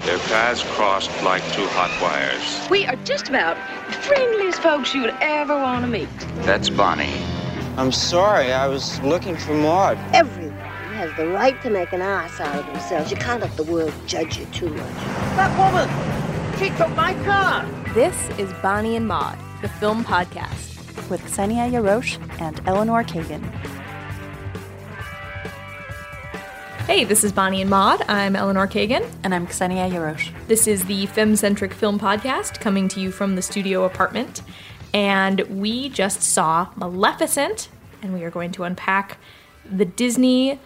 Their paths crossed like two hot wires. We are just about the friendliest folks you would ever want to meet. That's Bonnie. I'm sorry, I was looking for Maud. Everyone has the right to make an ass out of themselves. You can't let the world judge you too much. That woman! She took my car! This is Bonnie and Maud, the film podcast. With Ksenia Yarosh and Eleanor Kagan. Hey, this is Bonnie and Maud. I'm Eleanor Kagan. And I'm Ksenia Yarosh. This is the Femcentric Film Podcast coming to you from the studio apartment. And we just saw Maleficent, and we are going to unpack the Disney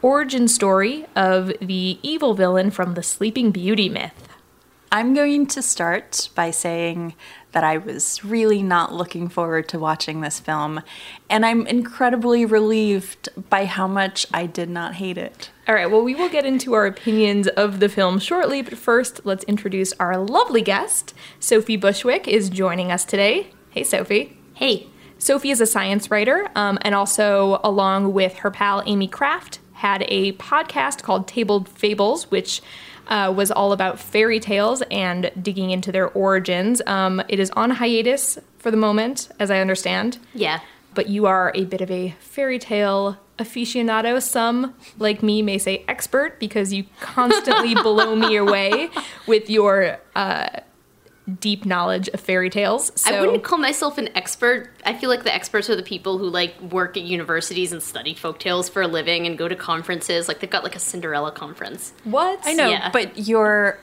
origin story of the evil villain from the Sleeping Beauty myth. I'm going to start by saying that I was really not looking forward to watching this film, and I'm incredibly relieved by how much I did not hate it. All right, well, we will get into our opinions of the film shortly, but first, let's introduce our lovely guest. Sophie Bushwick is joining us today. Hey, Sophie. Hey. Sophie is a science writer, um, and also, along with her pal Amy Kraft, had a podcast called Tabled Fables, which uh, was all about fairy tales and digging into their origins. Um, it is on hiatus for the moment, as I understand. Yeah. But you are a bit of a fairy tale aficionado. Some, like me, may say expert because you constantly blow me away with your uh, deep knowledge of fairy tales. So I wouldn't call myself an expert. I feel like the experts are the people who like work at universities and study folk tales for a living and go to conferences. Like they've got like a Cinderella conference. What? I know, Yeah. but you're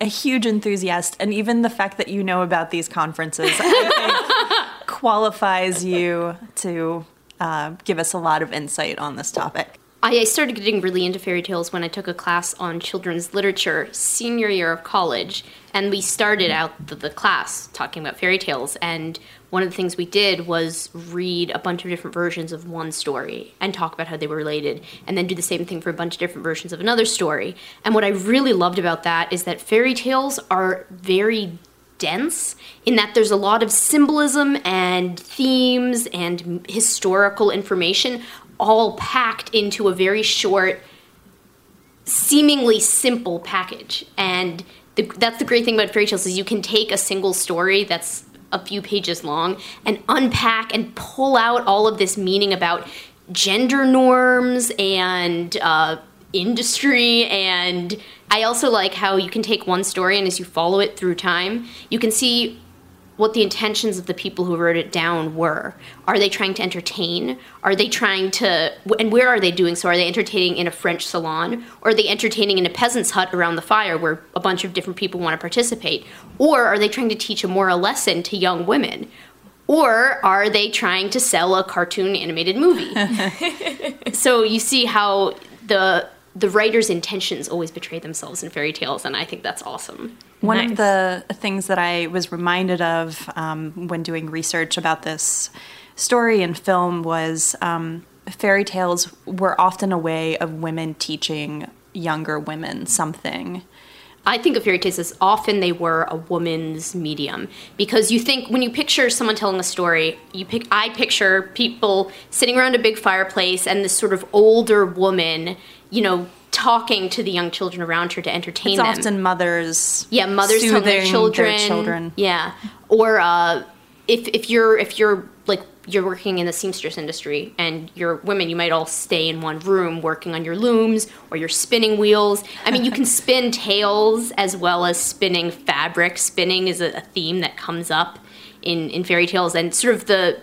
a huge enthusiast, and even the fact that you know about these conferences, I think, qualifies you to uh, give us a lot of insight on this topic. I started getting really into fairy tales when I took a class on children's literature senior year of college, and we started out the, the class talking about fairy tales. And one of the things we did was read a bunch of different versions of one story and talk about how they were related, and then do the same thing for a bunch of different versions of another story. And what I really loved about that is that fairy tales are very dense in that there's a lot of symbolism and themes and historical information all packed into a very short seemingly simple package. And the, that's the great thing about fairy tales is you can take a single story that's a few pages long and unpack and pull out all of this meaning about gender norms and uh, industry and i also like how you can take one story and as you follow it through time you can see what the intentions of the people who wrote it down were. Are they trying to entertain? Are they trying to, and where are they doing so? Are they entertaining in a French salon? Or are they entertaining in a peasant's hut around the fire where a bunch of different people want to participate? Or are they trying to teach a moral lesson to young women? Or are they trying to sell a cartoon animated movie? so you see how the the writer's intentions always betray themselves in fairy tales, and I think that's awesome. One Nice. of the things that I was reminded of um, when doing research about this story and film was um, fairy tales were often a way of women teaching younger women something. I think of fairy tales as often they were a woman's medium because you think when you picture someone telling a story, you pick I picture people sitting around a big fireplace and this sort of older woman, you know, talking to the young children around her to entertain It's them. often mothers, yeah, mothers telling their children, children. Yeah, or uh, if if you're if you're like you're working in the seamstress industry and you're women, you might all stay in one room working on your looms or your spinning wheels. I mean, you can spin tales as well as spinning fabric. Spinning is a, a theme that comes up in in fairy tales and sort of the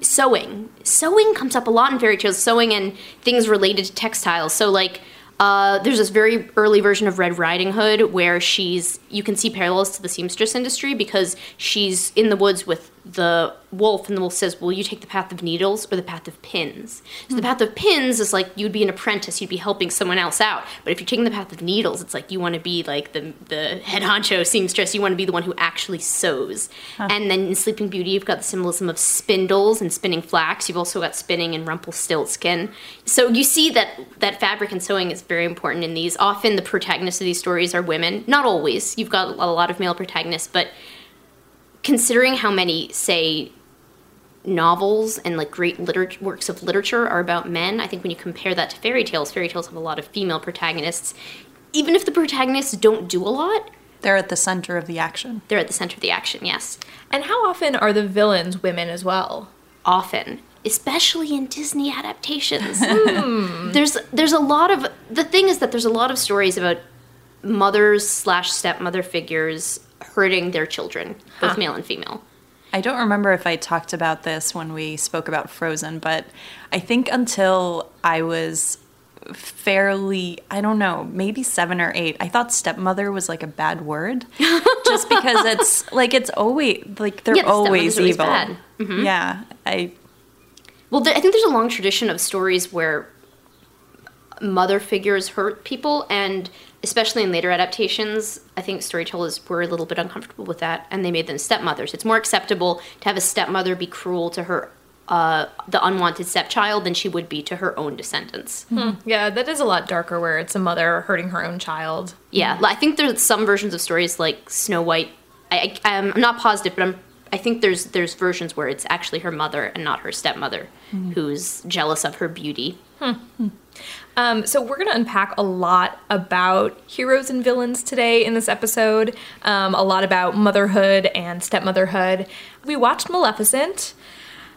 sewing. Sewing comes up a lot in fairy tales. Sewing and things related to textiles. So like. Uh, there's this very early version of Red Riding Hood where she's you can see parallels to the seamstress industry because she's in the woods with the wolf and the wolf says, "Will you take the path of needles or the path of pins?" So the hmm. path of pins is like you'd be an apprentice, you'd be helping someone else out. But if you're taking the path of needles, it's like you want to be like the the head honcho seamstress. You want to be the one who actually sews. And then in Sleeping Beauty, you've got the symbolism of spindles and spinning flax. You've also got spinning and Rumpelstiltskin. So you see that that fabric and sewing is very important in these. Often the protagonists of these stories are women. Not always. You've got a lot of male protagonists, but considering how many say novels and like great liter- works of literature are about men i think when you compare that to fairy tales fairy tales have a lot of female protagonists even if the protagonists don't do a lot, They're at the center of the action. they're at the center of the action. Yes, And how often are the villains women as well? often, especially in Disney adaptations. Hmm. There's there's a lot of the thing is that there's a lot of stories about mothers slash stepmother figures hurting their children, both male and female. I don't remember if I talked about this when we spoke about Frozen, but I think until I was fairly, I don't know, maybe seven or eight, I thought stepmother was like a bad word. just because it's like, it's always, like, they're Yeah, always evil. bad. Mm-hmm. Yeah. I, Well, there, I think there's a long tradition of stories where mother figures hurt people, and especially in later adaptations, I think storytellers were a little bit uncomfortable with that, and they made them stepmothers. It's more acceptable to have a stepmother be cruel to her, uh, the unwanted stepchild, than she would be to her own descendants. Hmm. Yeah, that is a lot darker where it's a mother hurting her own child. Yeah, I think there's some versions of stories like Snow White. I, I, I'm not positive, but I'm. I think there's there's versions where it's actually her mother and not her stepmother hmm. who's jealous of her beauty. Hmm. Um, so we're going to unpack a lot about heroes and villains today in this episode. Um, a lot about motherhood and stepmotherhood. We watched Maleficent.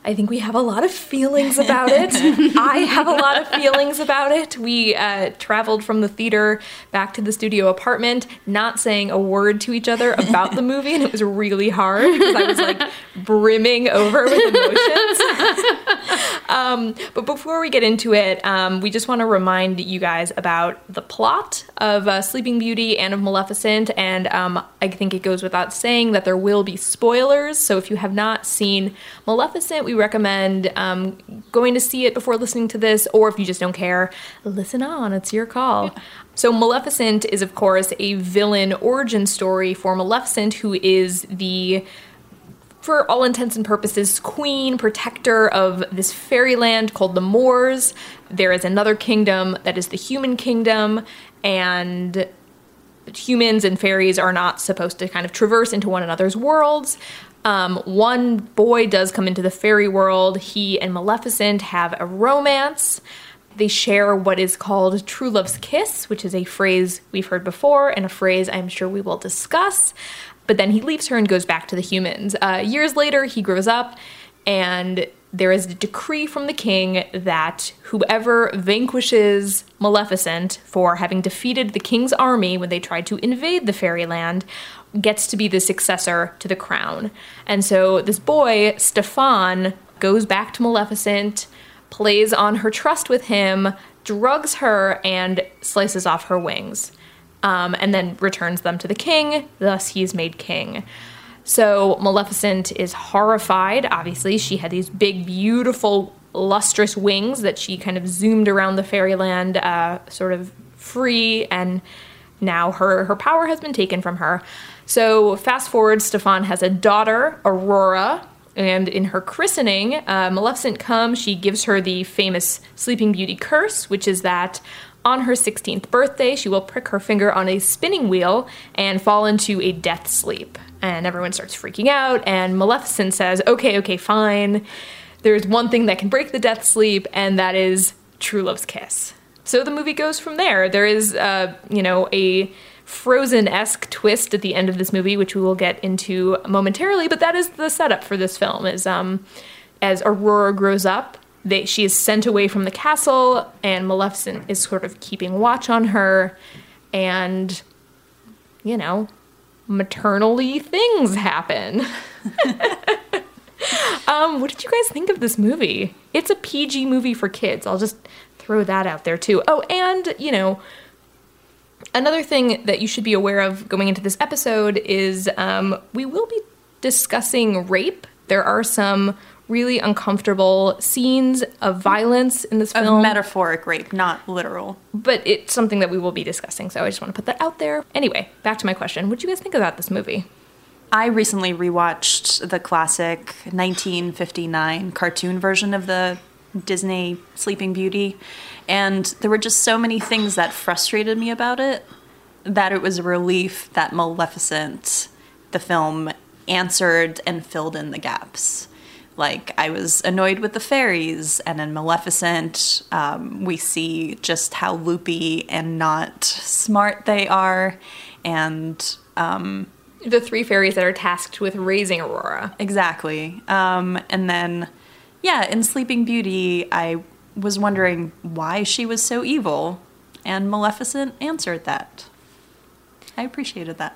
I think we have a lot of feelings about it. I have a lot of feelings about it. We uh, traveled from the theater back to the studio apartment, not saying a word to each other about the movie, and it was really hard because I was like brimming over with emotions. Um, but before we get into it, um, we just want to remind you guys about the plot of uh, Sleeping Beauty and of Maleficent. And um, I think it goes without saying that there will be spoilers. So if you have not seen Maleficent, we recommend um, going to see it before listening to this. Or if you just don't care, listen on. It's your call. So, Maleficent is, of course, a villain origin story for Maleficent, who is the for all intents and purposes, queen, protector of this fairyland called the Moors. There is another kingdom that is the human kingdom, and humans and fairies are not supposed to kind of traverse into one another's worlds. Um, one boy does come into the fairy world. He and Maleficent have a romance. They share what is called true love's kiss, which is a phrase we've heard before and a phrase I'm sure we will discuss. But then he leaves her and goes back to the humans. Uh, years later, he grows up, and there is a decree from the king that whoever vanquishes Maleficent for having defeated the king's army when they tried to invade the fairyland gets to be the successor to the crown. And so this boy, Stefan, goes back to Maleficent, plays on her trust with him, drugs her, and slices off her wings. Um, and then returns them to the king, thus, he is made king. So Maleficent is horrified. Obviously, she had these big, beautiful, lustrous wings that she kind of zoomed around the fairyland, uh, sort of free, and now her her power has been taken from her. So fast forward, Stefan has a daughter, Aurora, and in her christening, uh, Maleficent comes. She gives her the famous Sleeping Beauty curse, which is that on her 16th birthday, she will prick her finger on a spinning wheel and fall into a death sleep. And everyone starts freaking out, and Maleficent says, Okay, okay, fine. There's one thing that can break the death sleep, and that is true love's kiss. So the movie goes from there. There is, uh, you know, a Frozen esque twist at the end of this movie, which we will get into momentarily. But that is the setup for this film. Is um, as Aurora grows up, they, she is sent away from the castle, and Maleficent is sort of keeping watch on her, and you know, maternally things happen. um, what did you guys think of this movie? It's a PG movie for kids. I'll just throw that out there too. Oh, and you know, another thing that you should be aware of going into this episode is um, we will be discussing rape. There are some really uncomfortable scenes of violence in this of film, metaphoric rape, not literal. but it's something that we will be discussing. So I just want to put that out there. Anyway, back to my question: What do you guys think about this movie? I recently rewatched the classic 1959 cartoon version of the Disney Sleeping Beauty, and there were just so many things that frustrated me about it that it was a relief that Maleficent, the film, answered and filled in the gaps. like I was annoyed with the fairies, and in Maleficent, um, we see just how loopy and not smart they are, and um, The three fairies that are tasked with raising Aurora. exactly. Um, and then, yeah, in Sleeping Beauty, I was wondering why she was so evil, and Maleficent answered that. I appreciated that.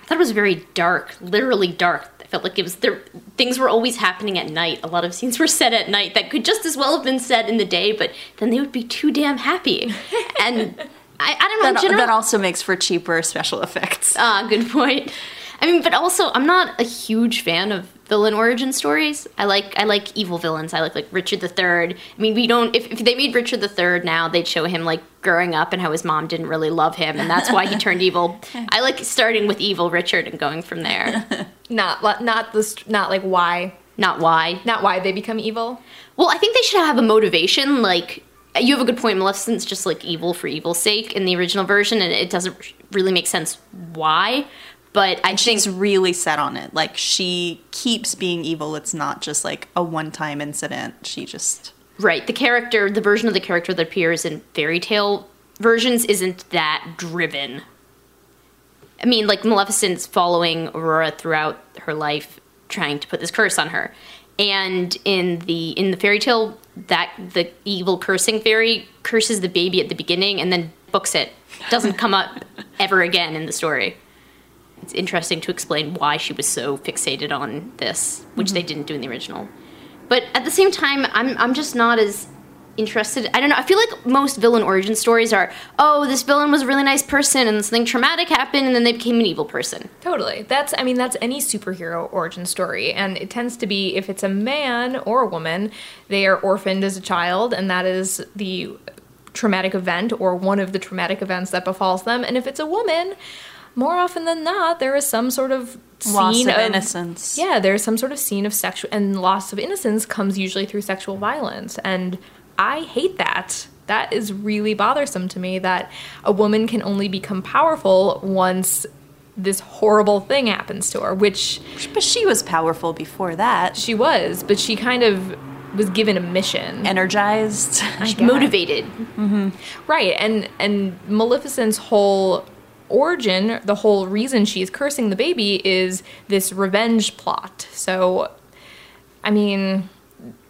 I thought it was very dark, literally dark. I felt like it was there. Things were always happening at night. A lot of scenes were set at night that could just as well have been set in the day, but then they would be too damn happy. And I, I don't know. That, general, that also makes for cheaper special effects. Ah, good point. I mean, but also, I'm not a huge fan of villain origin stories. I like I like evil villains. I like like Richard the Third. I mean, we don't. If, if they made Richard the Third now, they'd show him like growing up and how his mom didn't really love him, and that's why he turned evil. I like starting with evil Richard and going from there. Not not this not like why Not why. not why they become evil. Well, I think they should have a motivation. Like you have a good point. Maleficent's just like evil for evil's sake in the original version, and it doesn't really make sense why. But I think She's really set on it. Like she keeps being evil. It's not just like a one-time incident. She just Right. The character, the version of the character that appears in fairy tale versions isn't that driven. I mean, like Maleficent's following Aurora throughout her life, trying to put this curse on her. And in the in the fairy tale, that the evil cursing fairy curses the baby at the beginning and then books it. Doesn't come up ever again in the story. It's interesting to explain why she was so fixated on this, which they mm-hmm. didn't do in the original. But at the same time, I'm I'm just not as interested. I don't know. I feel like most villain origin stories are, oh, this villain was a really nice person and something traumatic happened and then they became an evil person. Totally. That's I mean that's any superhero origin story and it tends to be if it's a man or a woman, they are orphaned as a child and that is the traumatic event or one of the traumatic events that befalls them and if it's a woman, more often than not there is some sort of loss scene of innocence. Yeah, there's some sort of scene of sexual and loss of innocence comes usually through sexual violence and I hate that. That is really bothersome to me that a woman can only become powerful once this horrible thing happens to her, which But she was powerful before that. she was, but she kind of was given a mission. Energized. Motivated. Mm-hmm. Right, and and Maleficent's whole origin, the whole reason she's cursing the baby is this revenge plot. So, I mean,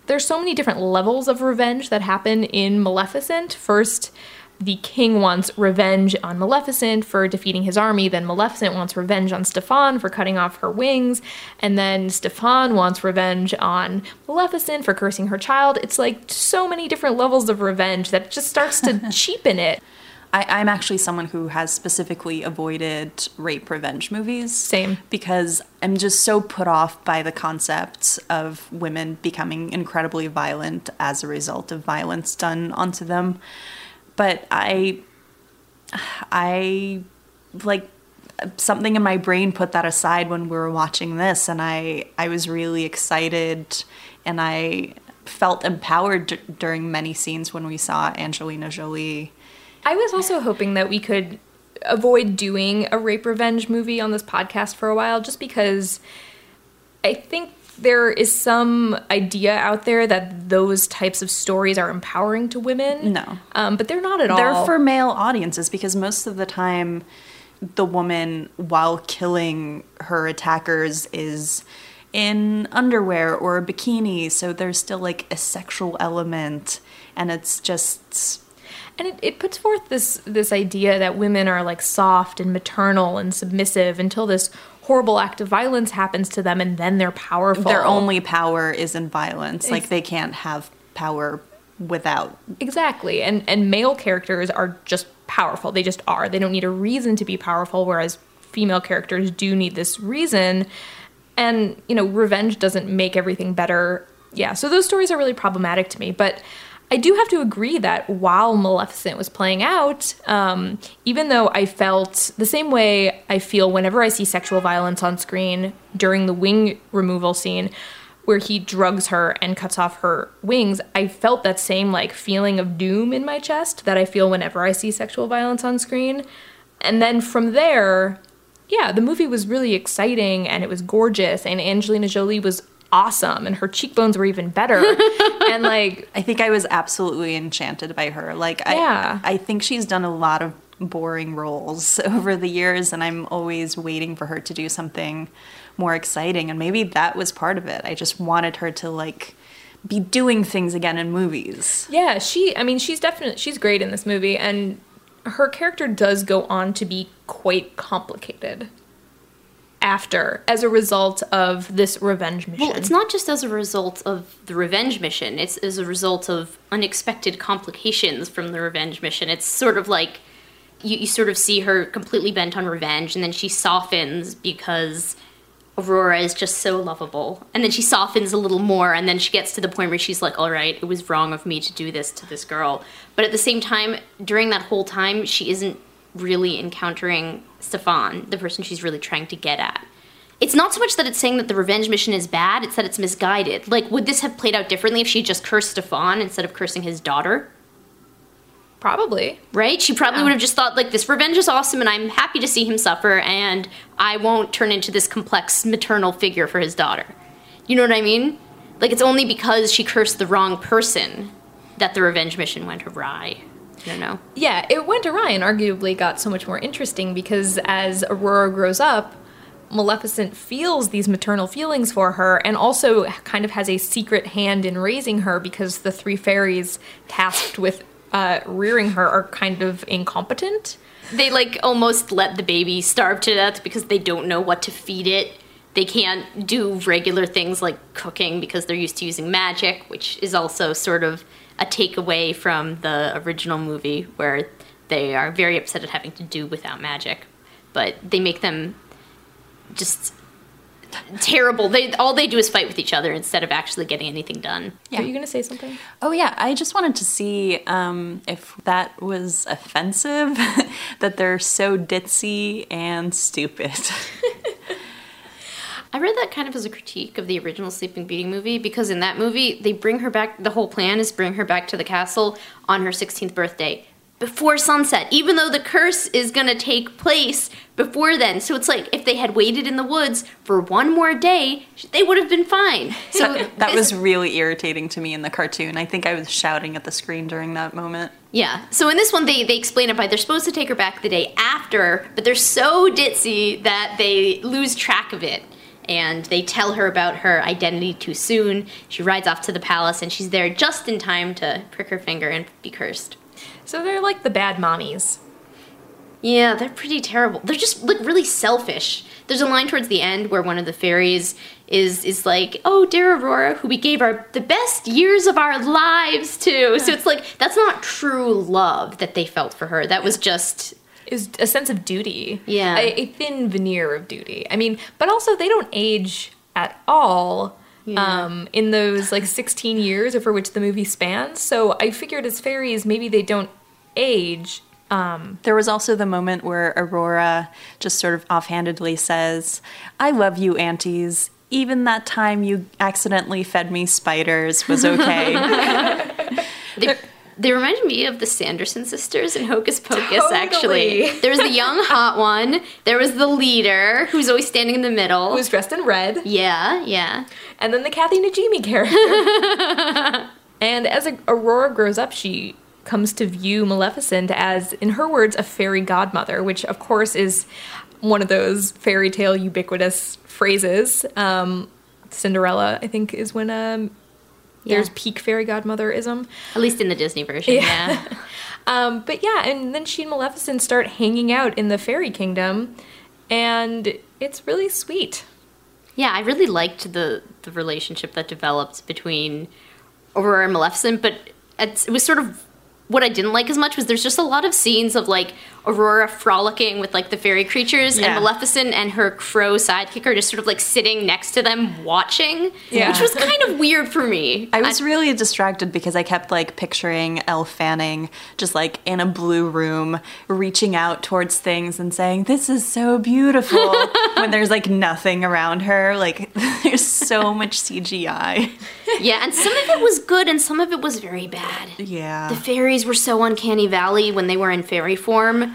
there's so many different levels of revenge that happen in Maleficent. First, the king wants revenge on Maleficent for defeating his army. Then Maleficent wants revenge on Stefan for cutting off her wings. And then Stefan wants revenge on Maleficent for cursing her child. It's like so many different levels of revenge that just starts to cheapen it. I, I'm actually someone who has specifically avoided rape revenge movies. Same. Because I'm just so put off by the concept of women becoming incredibly violent as a result of violence done onto them. But I, I, like, something in my brain put that aside when we were watching this, and I, I was really excited, and I felt empowered d- during many scenes when we saw Angelina Jolie. I was also hoping that we could avoid doing a rape revenge movie on this podcast for a while just because I think there is some idea out there that those types of stories are empowering to women. No. Um, but they're not at all. They're for male audiences because most of the time, the woman, while killing her attackers, is in underwear or a bikini. So there's still like a sexual element, and it's just. And it, it puts forth this this idea that women are like soft and maternal and submissive until this horrible act of violence happens to them and then they're powerful. Their only power is in violence. Like they can't have power without. Exactly. And and male characters are just powerful. They just are. They don't need a reason to be powerful whereas female characters do need this reason. And, you know, revenge doesn't make everything better. Yeah, so those stories are really problematic to me, but I do have to agree that while Maleficent was playing out, um, even though I felt the same way I feel whenever I see sexual violence on screen during the wing removal scene, where he drugs her and cuts off her wings, I felt that same like feeling of doom in my chest that I feel whenever I see sexual violence on screen. And then from there, yeah, the movie was really exciting and it was gorgeous and Angelina Jolie was awesome and her cheekbones were even better. and like I think I was absolutely enchanted by her. Like Yeah. I I think she's done a lot of boring roles over the years and I'm always waiting for her to do something more exciting and maybe that was part of it. I just wanted her to like be doing things again in movies. Yeah, she. I mean, she's definitely she's great in this movie, and her character does go on to be quite complicated after as a result of this revenge mission. Well, it's not just as a result of the revenge mission, it's as a result of unexpected complications from the revenge mission. It's sort of like you, you sort of see her completely bent on revenge, and then she softens because Aurora is just so lovable. And then she softens a little more, and then she gets to the point where she's like, all right, it was wrong of me to do this to this girl. But at the same time, during that whole time, she isn't really encountering Stefan, the person she's really trying to get at. It's not so much that it's saying that the revenge mission is bad, it's that it's misguided. Like, would this have played out differently if she just cursed Stefan instead of cursing his daughter? probably. Right? She probably would have just thought, like, this revenge is awesome and I'm happy to see him suffer and I won't turn into this complex maternal figure for his daughter. You know what I mean? Like, it's only because she cursed the wrong person that the revenge mission went awry. Don't know. Yeah, it went awry and arguably got so much more interesting because as Aurora grows up, Maleficent feels these maternal feelings for her and also kind of has a secret hand in raising her because the three fairies tasked with uh, rearing her are kind of incompetent. They, like, almost let the baby starve to death because they don't know what to feed it. They can't do regular things like cooking because they're used to using magic, which is also sort of a takeaway from the original movie where they are very upset at having to do without magic. But they make them just terrible. They all they do is fight with each other instead of actually getting anything done. Yeah. Are you going to say something? Oh yeah, I just wanted to see um, if that was offensive that they're so ditzy and stupid. I read that kind of as a critique of the original Sleeping Beauty movie because in that movie they bring her back. The whole plan is bring her back to the castle on her 16th birthday before sunset, even though the curse is gonna take place before then. So it's like if they had waited in the woods for one more day, they would have been fine. So that, that was really irritating to me in the cartoon. I think I was shouting at the screen during that moment. Yeah. So in this one, they, they explain it by they're supposed to take her back the day after, but they're so ditzy that they lose track of it. And they tell her about her identity too soon. She rides off to the palace, and she's there just in time to prick her finger and be cursed. So they're like the bad mommies. Yeah, they're pretty terrible. They're just like really selfish. There's a line towards the end where one of the fairies is is like, "Oh, dear Aurora, who we gave our the best years of our lives to." So it's like that's not true love that they felt for her. That was just is a sense of duty. Yeah. A, a thin veneer of duty. I mean, but also they don't age at all. Um, in those like 16 years over which the movie spans. So I figured as fairies, maybe they don't age. Um, There was also the moment where Aurora just sort of offhandedly says, I love you, aunties. Even that time you accidentally fed me spiders was okay. they reminded me of the Sanderson sisters in Hocus Pocus, Totally. actually. There was the young, hot one. There was the leader who's always standing in the middle. Who's dressed in red. yeah, yeah. and then the Kathy Najimy character. and as Aurora grows up, she comes to view Maleficent as, in her words, a fairy godmother, which of course is one of those fairy tale ubiquitous phrases. Um, Cinderella, I think, is when um, there's Yeah. peak fairy godmotherism. At least in the Disney version, yeah. Um, but yeah, and then she and Maleficent start hanging out in the fairy kingdom, and it's really sweet. Yeah, I really liked the the relationship that developed between Aurora and Maleficent, but it's, it was sort of what I didn't like as much was there's just a lot of scenes of like Aurora frolicking with like the fairy creatures Yeah. and Maleficent and her crow sidekick are just sort of like sitting next to them watching, Yeah. which was kind of weird for me. I was really distracted because I kept like picturing Elle Fanning just like in a blue room, reaching out towards things and saying, This is so beautiful when there's like nothing around her. Like there's so much CGI. yeah, and some of it was good and some of it was very bad. Yeah. The fairies were so uncanny valley when they were in fairy form.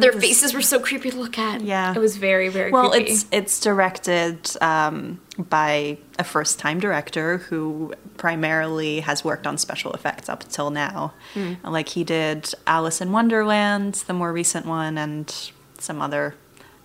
Their was- faces were so creepy to look at. Yeah. It was very, very well, creepy. it's it's directed um, by a first time director who primarily has worked on special effects up until now. Like he did Alice in Wonderland, the more recent one, and some other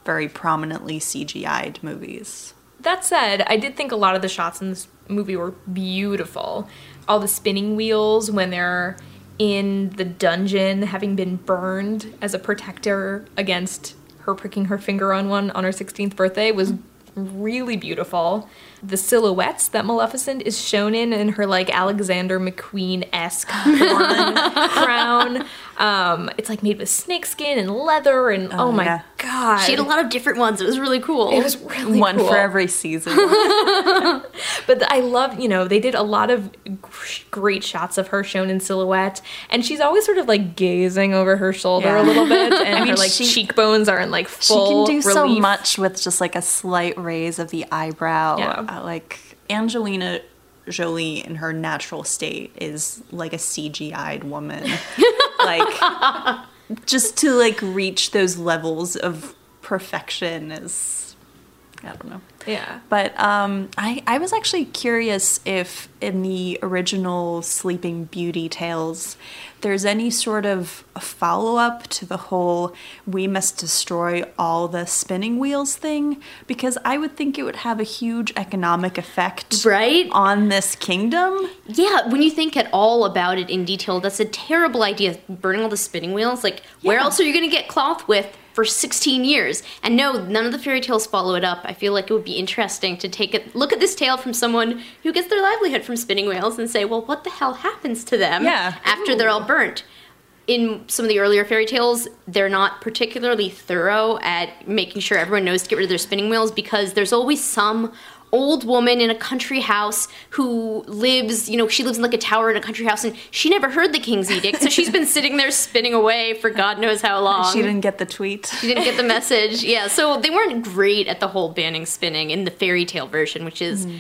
very prominently CGI'd movies. That said, I did think a lot of the shots in this movie were beautiful. All the spinning wheels when they're in the dungeon, having been burned as a protector against her pricking her finger on one on her 16th birthday was really beautiful. The silhouettes that Maleficent is shown in in her like Alexander McQueen esque crown. Um, it's like made with snakeskin and leather and oh, my yeah. god. She had a lot of different ones. It was really cool. it was really one cool. for every season. But I love, you know, they did a lot of great shots of her shown in silhouette, and she's always sort of like gazing over her shoulder Yeah. a little bit, and I mean, her like she- cheekbones are in like full. she can do so much with just like a slight raise of the eyebrow. Yeah. Uh, like Angelina Jolie in her natural state is like a CGI'd woman. like just to like reach those levels of perfection is I don't know. Yeah. But um, I, I was actually curious if in the original Sleeping Beauty tales, there's any sort of follow up to the whole we must destroy all the spinning wheels thing, because I would think it would have a huge economic effect Right? on this kingdom. Yeah, when you think at all about it in detail, that's a terrible idea. Burning all the spinning wheels. Like, where else are you going to get cloth with for 16 years? And no, none of the fairy tales follow it up. I feel like it would be interesting to take a look at this tale from someone who gets their livelihood from spinning wheels and say, well, what the hell happens to them Yeah. after they're all burnt? in some of the earlier fairy tales, they're not particularly thorough at making sure everyone knows to get rid of their spinning wheels because there's always some old woman in a country house who lives, you know, she lives in like a tower in a country house and she never heard the king's edict, so she's been sitting there spinning away for God knows how long. She didn't get the tweet. She didn't get the message. Yeah, so they weren't great at the whole banning spinning in the fairy tale version, which is mm.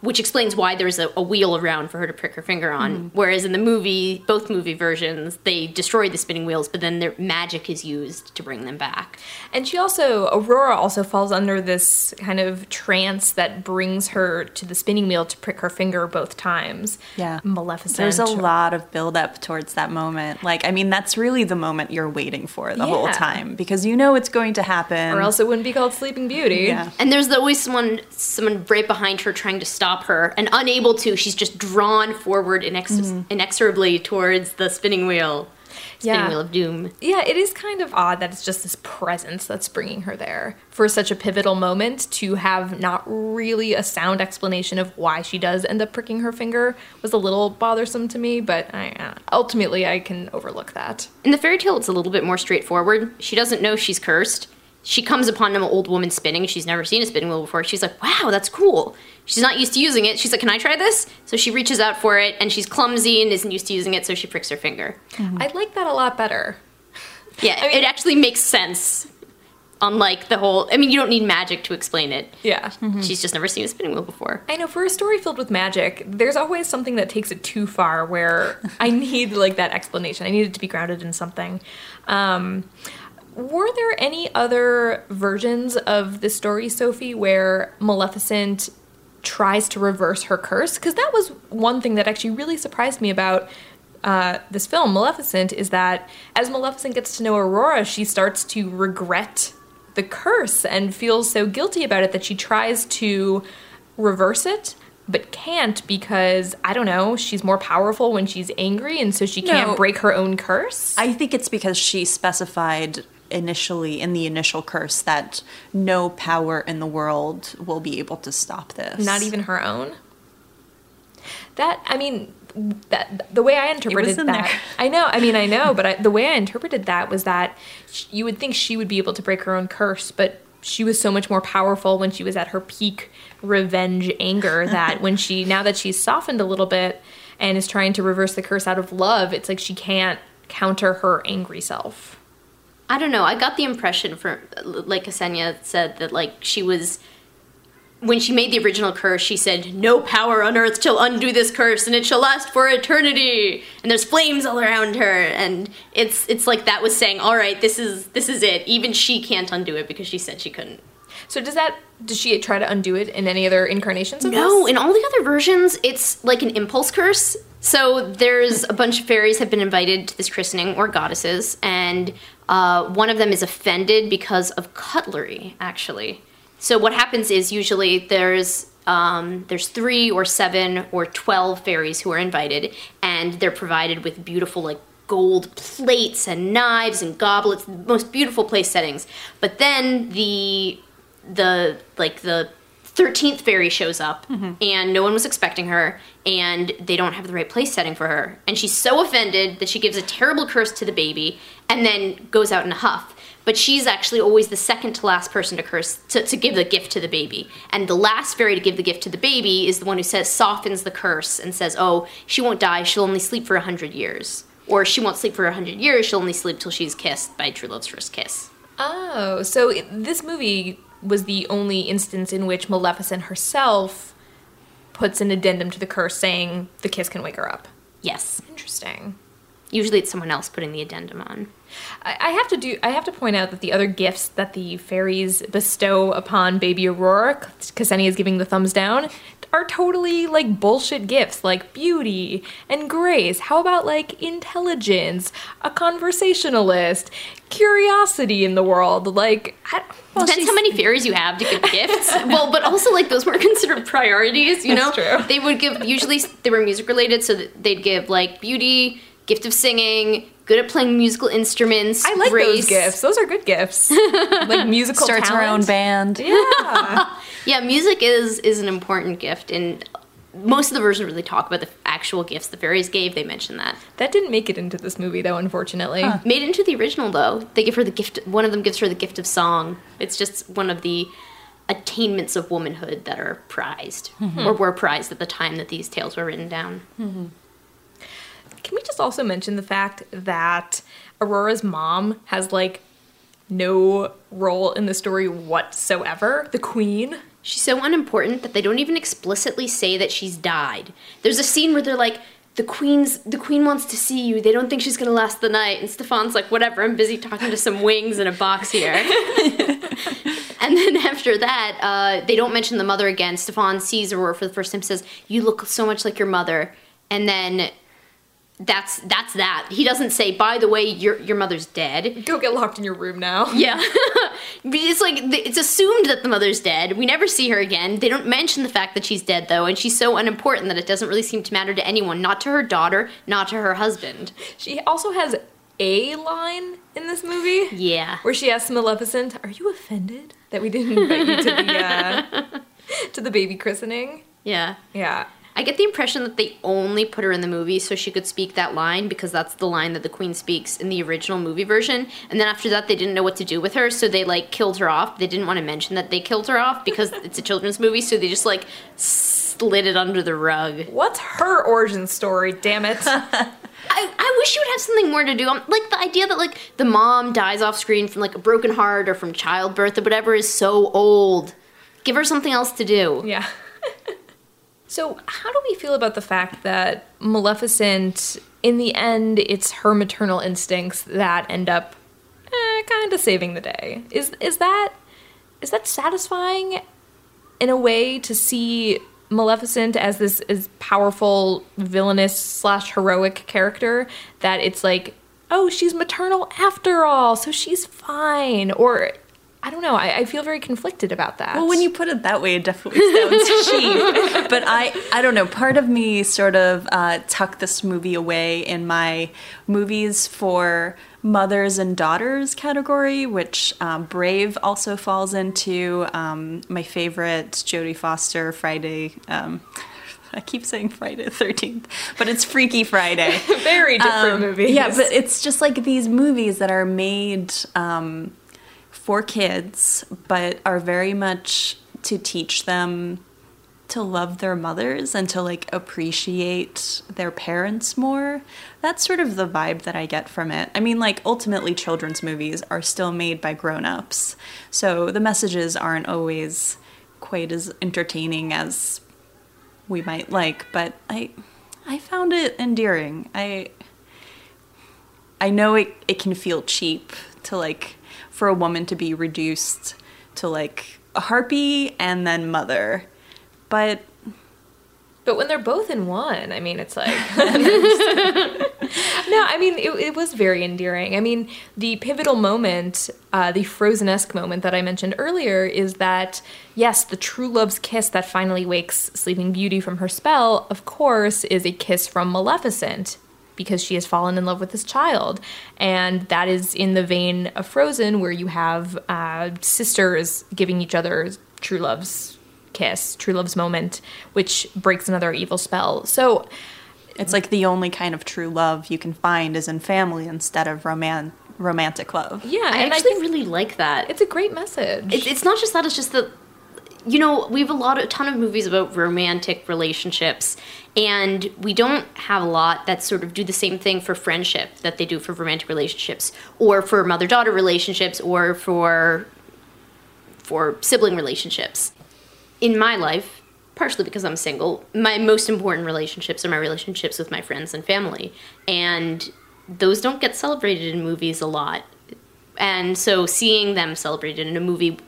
Which explains why there's a, a wheel around for her to prick her finger on. Mm-hmm. Whereas in the movie, both movie versions, they destroy the spinning wheels, but then their magic is used to bring them back. And she also, Aurora also falls under this kind of trance that brings her to the spinning wheel to prick her finger both times. Yeah. Maleficent. There's a lot of build up towards that moment. Like, I mean, that's really the moment you're waiting for the whole time because you know it's going to happen. Or else it wouldn't be called Sleeping Beauty. Yeah. And there's always someone, someone right behind her trying to stop her, and unable to. She's just drawn forward inex- inexorably towards the spinning wheel, spinning Yeah. wheel of doom. Yeah, it is kind of odd that it's just this presence that's bringing her there for such a pivotal moment to have not really a sound explanation of why she does end up pricking her finger was a little bothersome to me, but I, uh, ultimately I can overlook that. In the fairy tale, it's a little bit more straightforward. She doesn't know she's cursed. She comes upon an old woman spinning. She's never seen a spinning wheel before. She's like, wow, that's cool. She's not used to using it. She's like, can I try this? So she reaches out for it, and she's clumsy and isn't used to using it, so she pricks her finger. I like that a lot better. Yeah, mean- it actually makes sense. Unlike the whole, I mean, you don't need magic to explain it. Yeah. She's just never seen a spinning wheel before. I know for a story filled with magic, there's always something that takes it too far where I need like that explanation. I need it to be grounded in something. Um, were there any other versions of the story, Sophie, where Maleficent tries to reverse her curse? Because that was one thing that actually really surprised me about uh, this film, Maleficent, is that as Maleficent gets to know Aurora, she starts to regret the curse and feels so guilty about it that she tries to reverse it but can't because I don't know, she's more powerful when she's angry and so she can't break her own curse. I think it's because she specified initially in the initial curse that no power in the world will be able to stop this. Not even her own. That I mean, that the way I interpreted in that, there. I know. I mean, I know, but I, the way I interpreted that was that sh- you would think she would be able to break her own curse, but she was so much more powerful when she was at her peak revenge anger that when she now that she's softened a little bit and is trying to reverse the curse out of love, it's like she can't counter her angry self. I don't know. I got the impression from, like Ksenia said, that like she was when she made the original curse, she said, "No power on earth shall undo this curse, and it shall last for eternity." And there's flames all around her, and it's it's like that was saying, "All right, this is this is it. Even she can't undo it because she said she couldn't." So does that does she try to undo it in any other incarnations of No, this? in all the other versions, it's like an impulse curse. So there's a bunch of fairies have been invited to this christening or goddesses, and uh, one of them is offended because of cutlery. Actually, so what happens is usually there's um, there's three or seven or twelve fairies who are invited, and they're provided with beautiful like gold plates and knives and goblets, most beautiful place settings. But then the the like the 13th fairy shows up mm-hmm. and no one was expecting her and they don't have the right place setting for her. And she's so offended that she gives a terrible curse to the baby and then goes out in a huff. But she's actually always the second to last person to curse to, to give the gift to the baby. And the last fairy to give the gift to the baby is the one who says softens the curse and says oh she won't die. She'll only sleep for 100 years. Or she won't sleep for 100 years. She'll only sleep till she's kissed by true love's first kiss. Oh, so this movie was the only instance in which Maleficent herself puts an addendum to the curse saying the kiss can wake her up. yes Interesting. Usually it's someone else putting the addendum on I have to do. I have to point out that the other gifts that the fairies bestow upon Baby Aurora, Ksenia is giving the thumbs down, are totally like bullshit gifts, like beauty and grace. How about like intelligence, a conversationalist, curiosity in the world? Like, I, well, Depends she's- how many fairies you have to give gifts. well, but also like those weren't considered priorities. You know, true. they would give usually they were music related, so they'd give like beauty, gift of singing, good at playing musical instruments. I like grace. those gifts. Those are good gifts. like musical Starts her own band. Yeah. Yeah, music is is an important gift, and most of the versions really talk about the actual gifts the fairies gave. They mention that. that didn't make it into this movie though, unfortunately. Made into the original though, they give her the gift. One of them gives her the gift of song. It's just one of the attainments of womanhood that are prized mm-hmm. or were prized at the time that these tales were written down. Mm-hmm. Can we just also mention the fact that Aurora's mom has like no role in the story whatsoever? The queen. She's so unimportant that they don't even explicitly say that she's died. There's a scene where they're like, "The queen's the queen wants to see you. They don't think she's gonna last the night." And Stefan's like, "Whatever. I'm busy talking to some wings in a box here." and then after that, uh, they don't mention the mother again. Stefan sees Aurora for the first time, says, "You look so much like your mother," and then. That's that's that. He doesn't say, by the way, your your mother's dead. Go get locked in your room now. Yeah. It's like it's assumed that the mother's dead. We never see her again. They don't mention the fact that she's dead though, and she's so unimportant that it doesn't really seem to matter to anyone, not to her daughter, not to her husband. She also has a line in this movie Yeah. where she asks Maleficent, "Are you offended that we didn't invite you to the uh, to the baby christening?" Yeah. Yeah. I get the impression that they only put her in the movie so she could speak that line because that's the line that the queen speaks in the original movie version. And then after that, they didn't know what to do with her, so they like killed her off. They didn't want to mention that they killed her off because it's a children's movie, so they just like slid it under the rug. What's her origin story? Damn it! I, I wish you would have something more to do. Um, like the idea that like the mom dies off screen from like a broken heart or from childbirth or whatever is so old. Give her something else to do. Yeah. So, how do we feel about the fact that Maleficent, in the end, it's her maternal instincts that end up eh, kind of saving the day? Is is that is that satisfying in a way to see Maleficent as this as powerful villainous slash heroic character that it's like, oh, she's maternal after all, so she's fine, or I don't know. I, I feel very conflicted about that. Well, when you put it that way, it definitely sounds cheap. But I, I don't know. Part of me sort of uh, tucked this movie away in my movies for mothers and daughters category, which um, Brave also falls into. Um, my favorite Jodie Foster Friday. Um, I keep saying Friday the 13th, but it's Freaky Friday. very different movies. Um, Yeah, but it's just like these movies that are made um, for kids, but are very much to teach them to love their mothers and to like appreciate their parents more. That's sort of the vibe that I get from it. I mean, like ultimately, children's movies are still made by grown ups, so the messages aren't always quite as entertaining as we might like, but I I found it endearing. I I know it, it can feel cheap to like for a woman to be reduced to like a harpy and then mother. But But when they're both in one, I mean, it's like. no, I mean, it, it was very endearing. I mean, the pivotal moment, uh, the Frozen esque moment that I mentioned earlier, is that, yes, the true love's kiss that finally wakes Sleeping Beauty from her spell, of course, is a kiss from Maleficent. Because she has fallen in love with this child. And that is in the vein of Frozen, where you have uh, sisters giving each other true love's kiss, true love's moment, which breaks another evil spell. So it's like the only kind of true love you can find is in family instead of roman- romantic love. yeah, I and I actually really like that. it's a great message. It's, it's not just that; it's just that you know we have a lot, a ton of movies about romantic relationships, and we don't have a lot that sort of do the same thing for friendship that they do for romantic relationships, or for mother-daughter relationships, or for for sibling relationships. In my life, partially because I'm single, my most important relationships are my relationships with my friends and family, and those don't get celebrated in movies a lot. And so seeing them celebrated in a movie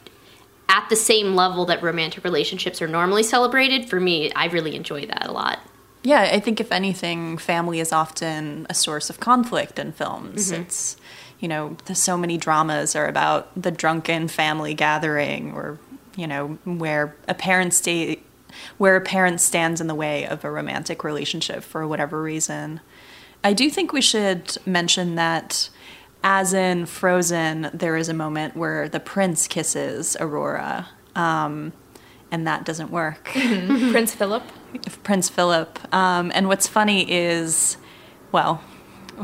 at the same level that romantic relationships are normally celebrated, for me, I really enjoy that a lot. Yeah, I think if anything, family is often a source of conflict in films. Mm-hmm. It's, you know, there's so many dramas are about the drunken family gathering or, you know, where a parent stay where a parent stands in the way of a romantic relationship for whatever reason. I do think we should mention that as in Frozen, there is a moment where the prince kisses Aurora. Um, and that doesn't work. Prince Philip. Prince Philip. Um, and what's funny is, well,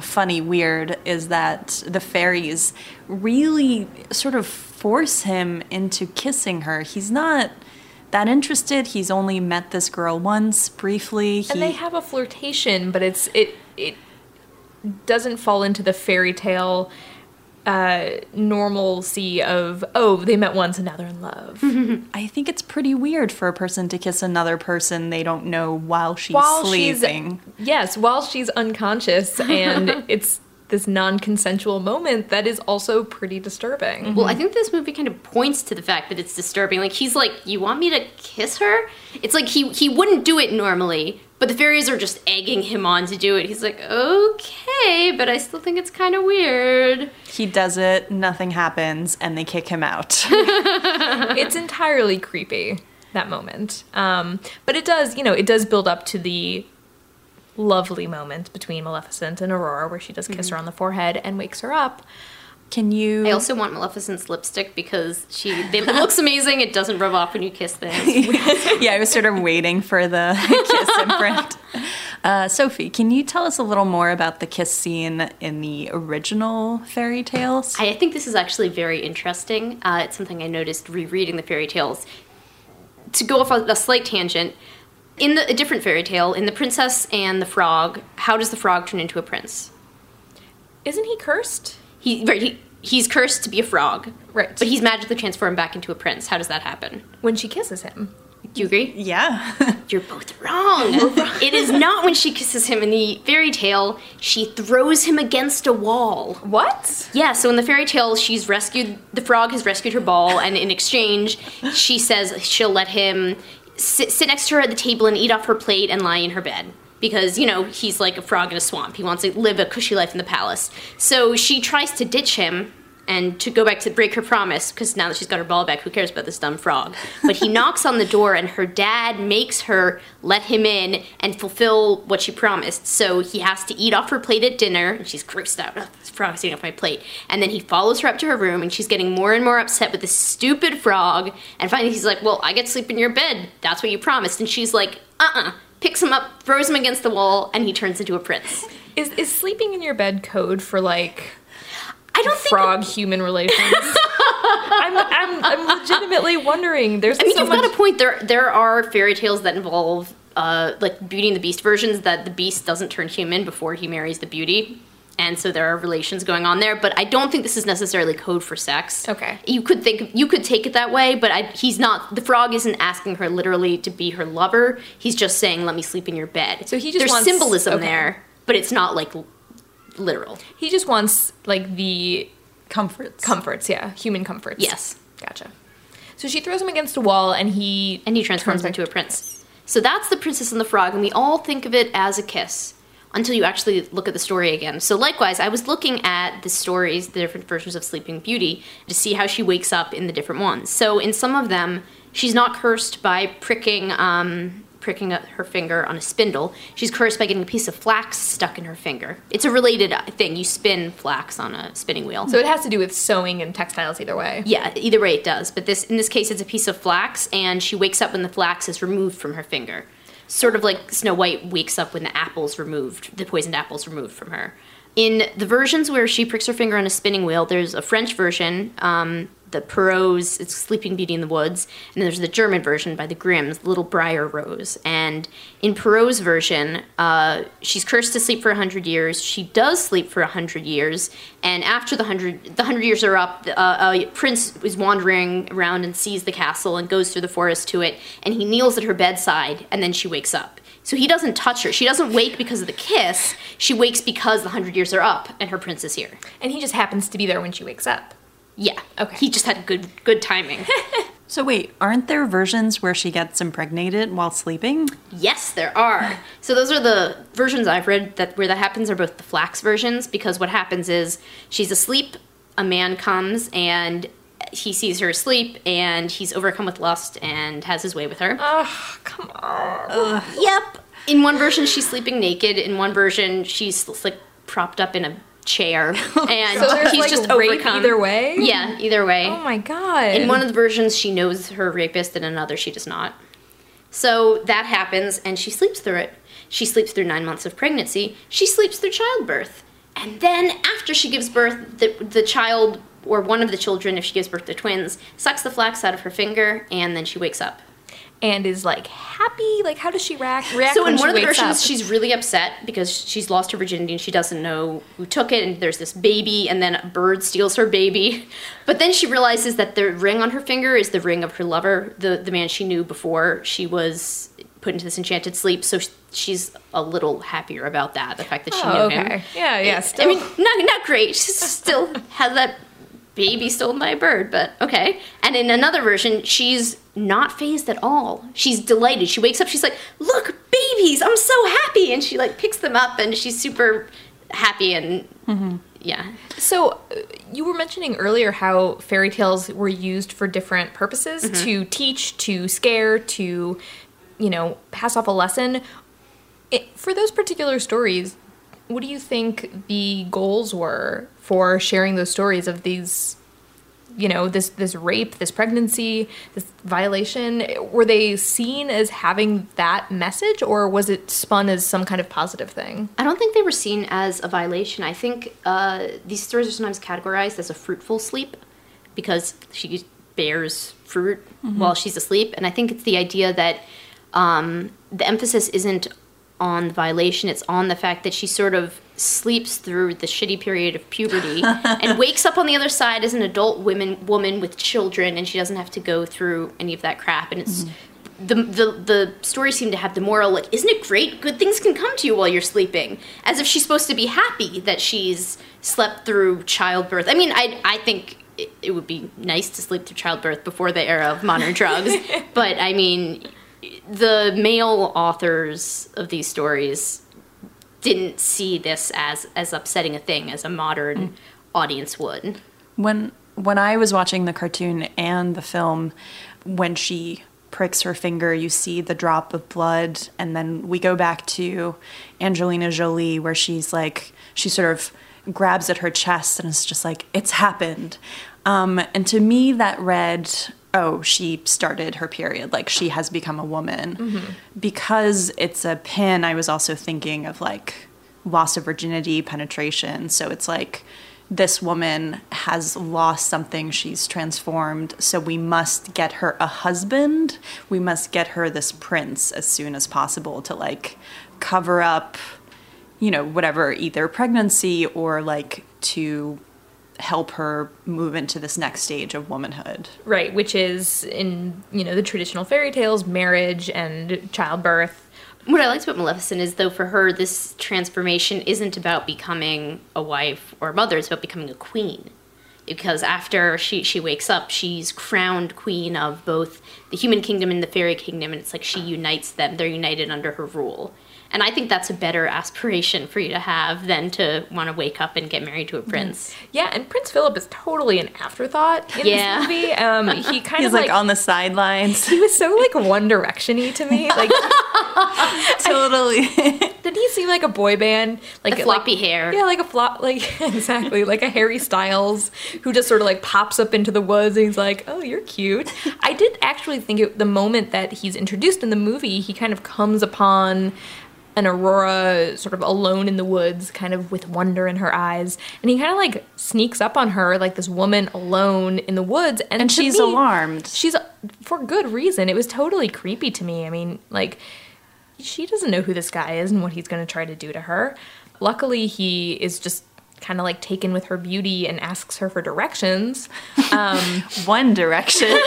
funny, weird, is that the fairies really sort of force him into kissing her. He's not that interested. He's only met this girl once briefly. He, And they have a flirtation, but it's it it doesn't fall into the fairy tale uh, normalcy of oh they met once and now they're in love. I think it's pretty weird for a person to kiss another person they don't know while she's while sleeping. she's yes, while she's unconscious, and it's this non-consensual moment that is also pretty disturbing. Well, I think this movie kind of points to the fact that it's disturbing. Like he's like, "You want me to kiss her?" It's like he he wouldn't do it normally, but the fairies are just egging him on to do it. He's like, "Okay, but I still think it's kind of weird." He does it, nothing happens, and they kick him out. it's entirely creepy that moment um, but it does you know it does build up to the lovely moment between maleficent and aurora where she does kiss her on the forehead and wakes her up Can you? I also want Maleficent's lipstick because she they, it looks amazing. It doesn't rub off when you kiss things. yeah, I was sort of waiting for the kiss imprint. Uh, Sophie, can you tell us a little more about the kiss scene in the original fairy tales? I think this is actually very interesting. Uh, it's something I noticed rereading the fairy tales. To go off a, a slight tangent, in the, a different fairy tale, in The Princess and the Frog, how does the frog turn into a prince? isn't he cursed He, right, he, he's cursed to be a frog. Right. But he's magically transformed back into a prince. How does that happen? when she kisses him Do you agree? yeah. You're both wrong. it is not when she kisses him in the fairy tale. She throws him against a wall. what Yeah, so in the fairy tale, she's rescued, the frog has rescued her ball, and in exchange, she says she'll let him sit, sit next to her at the table and eat off her plate and lie in her bed. Because, you know, he's like a frog in a swamp. He wants to live a cushy life in the palace. So she tries to ditch him and to go back to break her promise, because now that she's got her ball back, who cares about this dumb frog? But he knocks on the door, and her dad makes her let him in and fulfill what she promised. So he has to eat off her plate at dinner, and she's grossed out. "Ugh, this frog's eating off my plate. And then he follows her up to her room, and she's getting more and more upset with this stupid frog. And finally, he's like, Well, I get to sleep in your bed. That's what you promised. And she's like, Uh uh Picks him up, throws him against the wall, and he turns into a prince. is is sleeping in your bed code for like I don't think. frog human relations I'm, I'm i'm legitimately wondering there's I mean, so you've much got a point. There, there are fairy tales that involve, uh, like Beauty and the Beast versions, that the Beast doesn't turn human before he marries the Beauty. And so there are relations going on there. But I don't think this is necessarily code for sex. Okay. You could think you could take it that way, but I, he's not. The frog isn't asking her literally to be her lover. He's just saying, "Let me sleep in your bed." So he just there's wants- symbolism okay. there, but it's not like literal. He just wants like the Comforts. comforts, yeah, human comforts. Yes. Gotcha. So she throws him against a wall, and he and he transforms into a prince. So that's the Princess and the Frog, and we all think of it as a kiss until you actually look at the story again. So likewise, I was looking at the stories, the different versions of Sleeping Beauty, to see how she wakes up in the different ones. So in some of them, she's not cursed by pricking. Um, pricking her finger on a spindle she's cursed by getting a piece of flax stuck in her finger it's a related uh, thing you spin flax on a spinning wheel So it has to do with sewing and textiles either way. yeah, either way it does. But this in this case it's a piece of flax and she wakes up when the flax is removed from her finger. Sort of like Snow White wakes up when the apple's removed, the poisoned apple's removed from her. In the versions where she pricks her finger on a spinning wheel, there's a French version, um, the Perrault's it's Sleeping Beauty in the Woods, and there's the German version by the Grimms, Little Briar Rose. And in Perrault's version, uh, she's cursed to sleep for hundred years. She does sleep for hundred years, and after the hundred the hundred years are up, uh, a prince is wandering around and sees the castle and goes through the forest to it, and he kneels at her bedside, and then she wakes up. So he doesn't touch her. She doesn't wake because of the kiss. She wakes because the hundred years are up, and her prince is here. And he just happens to be there when she wakes up. Yeah. Okay. He just had good good timing. So wait, aren't there versions where she gets impregnated while sleeping? Yes, there are. So those are the versions I've read that where that happens are both the flax versions because what happens is she's asleep, a man comes and he sees her asleep and he's overcome with lust and has his way with her. Oh, on. Yep. In one version she's sleeping naked, in one version she's like propped up in a chair and So he's like just overcome. either way? Yeah, either way. Oh my god. In one of the versions, she knows her rapist, and in another, she does not. So that happens, and she sleeps through it. She sleeps through nine months of pregnancy. She sleeps through childbirth. And then, after she gives birth, the, the child, or one of the children, if she gives birth to twins, sucks the flax out of her finger, and then she wakes up. And is like happy. Like, how does she react? react So in one of the versions, up? she's really upset because she's lost her virginity and she doesn't know who took it. And there's this baby, and then a bird steals her baby. But then she realizes that the ring on her finger is the ring of her lover, the the man she knew before she was put into this enchanted sleep. So she's a little happier about that. The fact that she Oh, knew him. okay. Yeah, yeah. I mean, not not great. She still has that baby stolen by a bird, but okay. And in another version, she's not fazed at all. She's delighted. She wakes up, she's like, "Look, babies! I'm so happy!" And she like picks them up, and she's super happy and yeah. So, uh, you were mentioning earlier how fairy tales were used for different purposes Mm-hmm. to teach, to scare, to, you know, pass off a lesson. It, for those particular stories, what do you think the goals were for sharing those stories of these, you know, this this rape, this pregnancy, this violation? Were they seen as having that message, or was it spun as some kind of positive thing? I don't think they were seen as a violation. I think uh, these stories are sometimes categorized as a fruitful sleep because she bears fruit while she's asleep. And I think it's the idea that um, the emphasis isn't on the violation, it's on the fact that she sort of sleeps through the shitty period of puberty and wakes up on the other side as an adult woman, woman with children, and she doesn't have to go through any of that crap. And it's mm-hmm. the, the the stories seem to have the moral like isn't it great? Good things can come to you while you're sleeping. As if she's supposed to be happy that she's slept through childbirth. I mean i i think it, it would be nice to sleep through childbirth before the era of modern drugs. But i mean the male authors of these stories didn't see this as as upsetting a thing as a modern audience would When when I was watching the cartoon and the film, when she pricks her finger, you see the drop of blood, and then we go back to Angelina Jolie, where she's like she sort of grabs at her chest and it's just like it's happened. Um, and to me, that read, oh, she started her period, like she has become a woman. Because it's a pin, I was also thinking of like loss of virginity, penetration. So it's like this woman has lost something, she's transformed, so we must get her a husband. We must get her this prince as soon as possible to like cover up you know, whatever, either pregnancy or like to help her move into this next stage of womanhood. Right, which is in, you know, the traditional fairy tales, marriage and childbirth. What I liked about Maleficent is, though, for her, this transformation isn't about becoming a wife or a mother, it's about becoming a queen. Because after she, she wakes up, she's crowned queen of both the human kingdom and the fairy kingdom, and it's like she unites them. They're united under her rule. And I think that's a better aspiration for you to have than to want to wake up and get married to a prince. Yeah, and Prince Philip is totally an afterthought in Yeah. this movie. Um, he kind He's of like, like, on the sidelines. he was so like One Direction-y to me. Like, totally. did he seem like a boy band? Like The floppy hair. Yeah, like a flop, like exactly, like a Harry Styles who just sort of like pops up into the woods and he's like, "Oh, you're cute." I did actually think it, the moment that he's introduced in the movie, he kind of comes upon an Aurora sort of alone in the woods, kind of with wonder in her eyes, and he kind of like sneaks up on her, like this woman alone in the woods, and, And she's me- alarmed. She's for good reason. It was totally creepy to me. I mean, like she doesn't know who this guy is and what he's going to try to do to her. Luckily, he is just kind of like taken with her beauty and asks her for directions. Um, One Direction.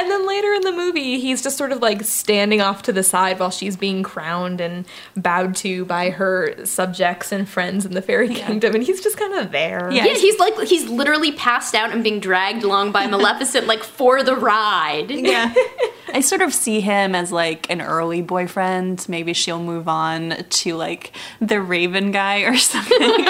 and then later in the movie, he's just sort of like standing off to the side while she's being crowned and bowed to by her subjects and friends in the fairy kingdom, and he's just kind of there. Yeah. Yeah, he's like he's literally passed out and being dragged along by Maleficent like for the ride. yeah. I sort of see him as like an early boyfriend. Maybe she'll move on to like the Raven guy or something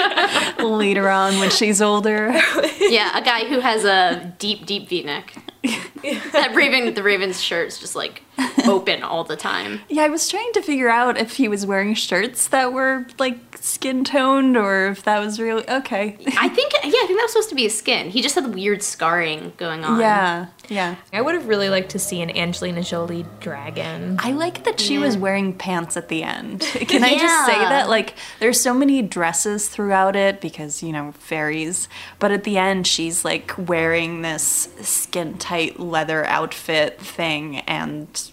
later on when she's older. Yeah, a guy who has a deep, deep V-neck. that Raven, the Raven's shirt is just like open all the time. Yeah, I was trying to figure out if he was wearing shirts that were like skin toned or if that was really okay. I think, yeah, I think that was supposed to be his skin. He just had weird scarring going on. Yeah, yeah. I would have really liked to see an Angelina Jolie dragon. I like that she Yeah. was wearing pants at the end. Can I just say that? Like, there's so many dresses throughout it because, you know, fairies. But at the end, she's like wearing this skin tight leather outfit thing and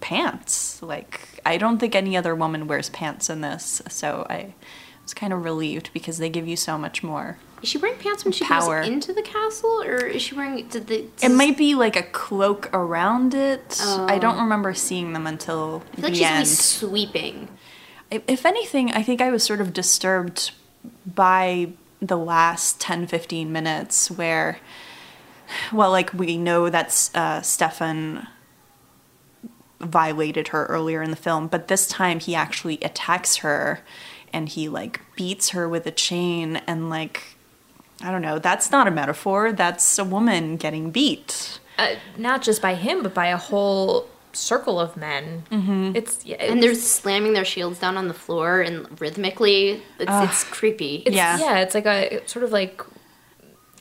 pants. Like, I don't think any other woman wears pants in this. So I was kind of relieved because they give you so much more. Is she wearing pants when she Power. goes into the castle, or is she wearing? Did the? It might be like a cloak around it. I don't remember seeing them until I feel like the she's end. sweeping. If- If anything, I think I was sort of disturbed by the last 10 15 minutes where, well, like we know that uh, Stefan violated her earlier in the film, but this time he actually attacks her and he like beats her with a chain and like. I don't know. That's not a metaphor. That's a woman getting beat. uh, not just by him, but by a whole circle of men. Mm-hmm. It's yeah, And they're slamming their shields down on the floor and rhythmically. It's, it's creepy. it's, yeah. yeah, it's like a sort of like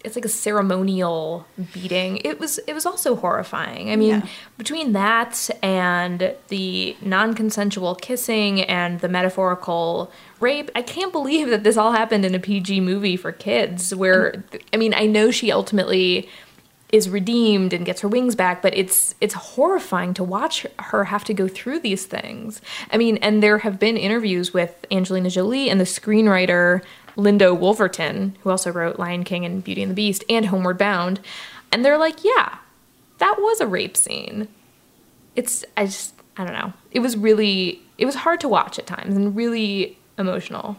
it's like a ceremonial beating. It was it was also horrifying. I mean, Yeah. between that and the non-consensual kissing and the metaphorical rape, I can't believe that this all happened in a PG movie for kids. Where mm. I mean, I know she ultimately is redeemed and gets her wings back but it's it's horrifying to watch her have to go through these things i mean and there have been interviews with angelina jolie and the screenwriter linda woolverton who also wrote lion king and beauty and the beast and homeward bound and they're like yeah that was a rape scene. It's i just i don't know. It was really it was hard to watch at times and really emotional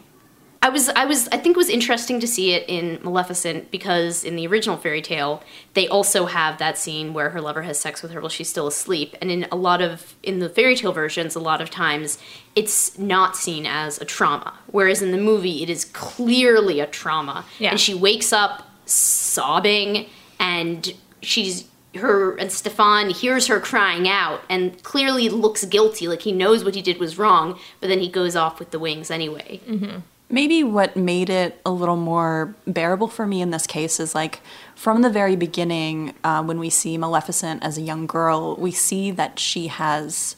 I was, I was, I think it was interesting to see it in Maleficent because in the original fairy tale, they also have that scene where her lover has sex with her while she's still asleep. And in a lot of, in the fairy tale versions, a lot of times it's not seen as a trauma. Whereas in the movie, it is clearly a trauma. Yeah. And she wakes up sobbing and she's, her and Stefan hears her crying out and clearly looks guilty, like he knows what he did was wrong, but then he goes off with the wings anyway. Mm-hmm. Maybe what made it a little more bearable for me in this case is like from the very beginning, uh, when we see Maleficent as a young girl, we see that she has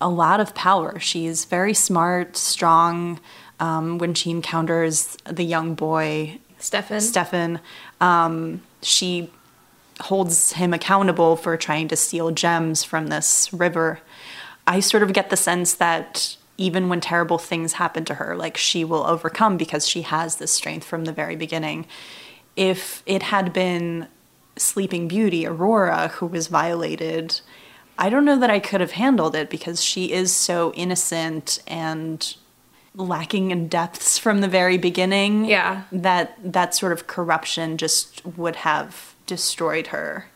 a lot of power. She's very smart, strong. Um, when she encounters the young boy, stefan Stefan, um, she holds him accountable for trying to steal gems from this river. I sort of get the sense that even when terrible things happen to her, like she will overcome because she has this strength from the very beginning. If it had been Sleeping Beauty, Aurora, who was violated, I don't know that I could have handled it because she is so innocent and lacking in depths from the very beginning. Yeah. That that sort of corruption just would have destroyed her.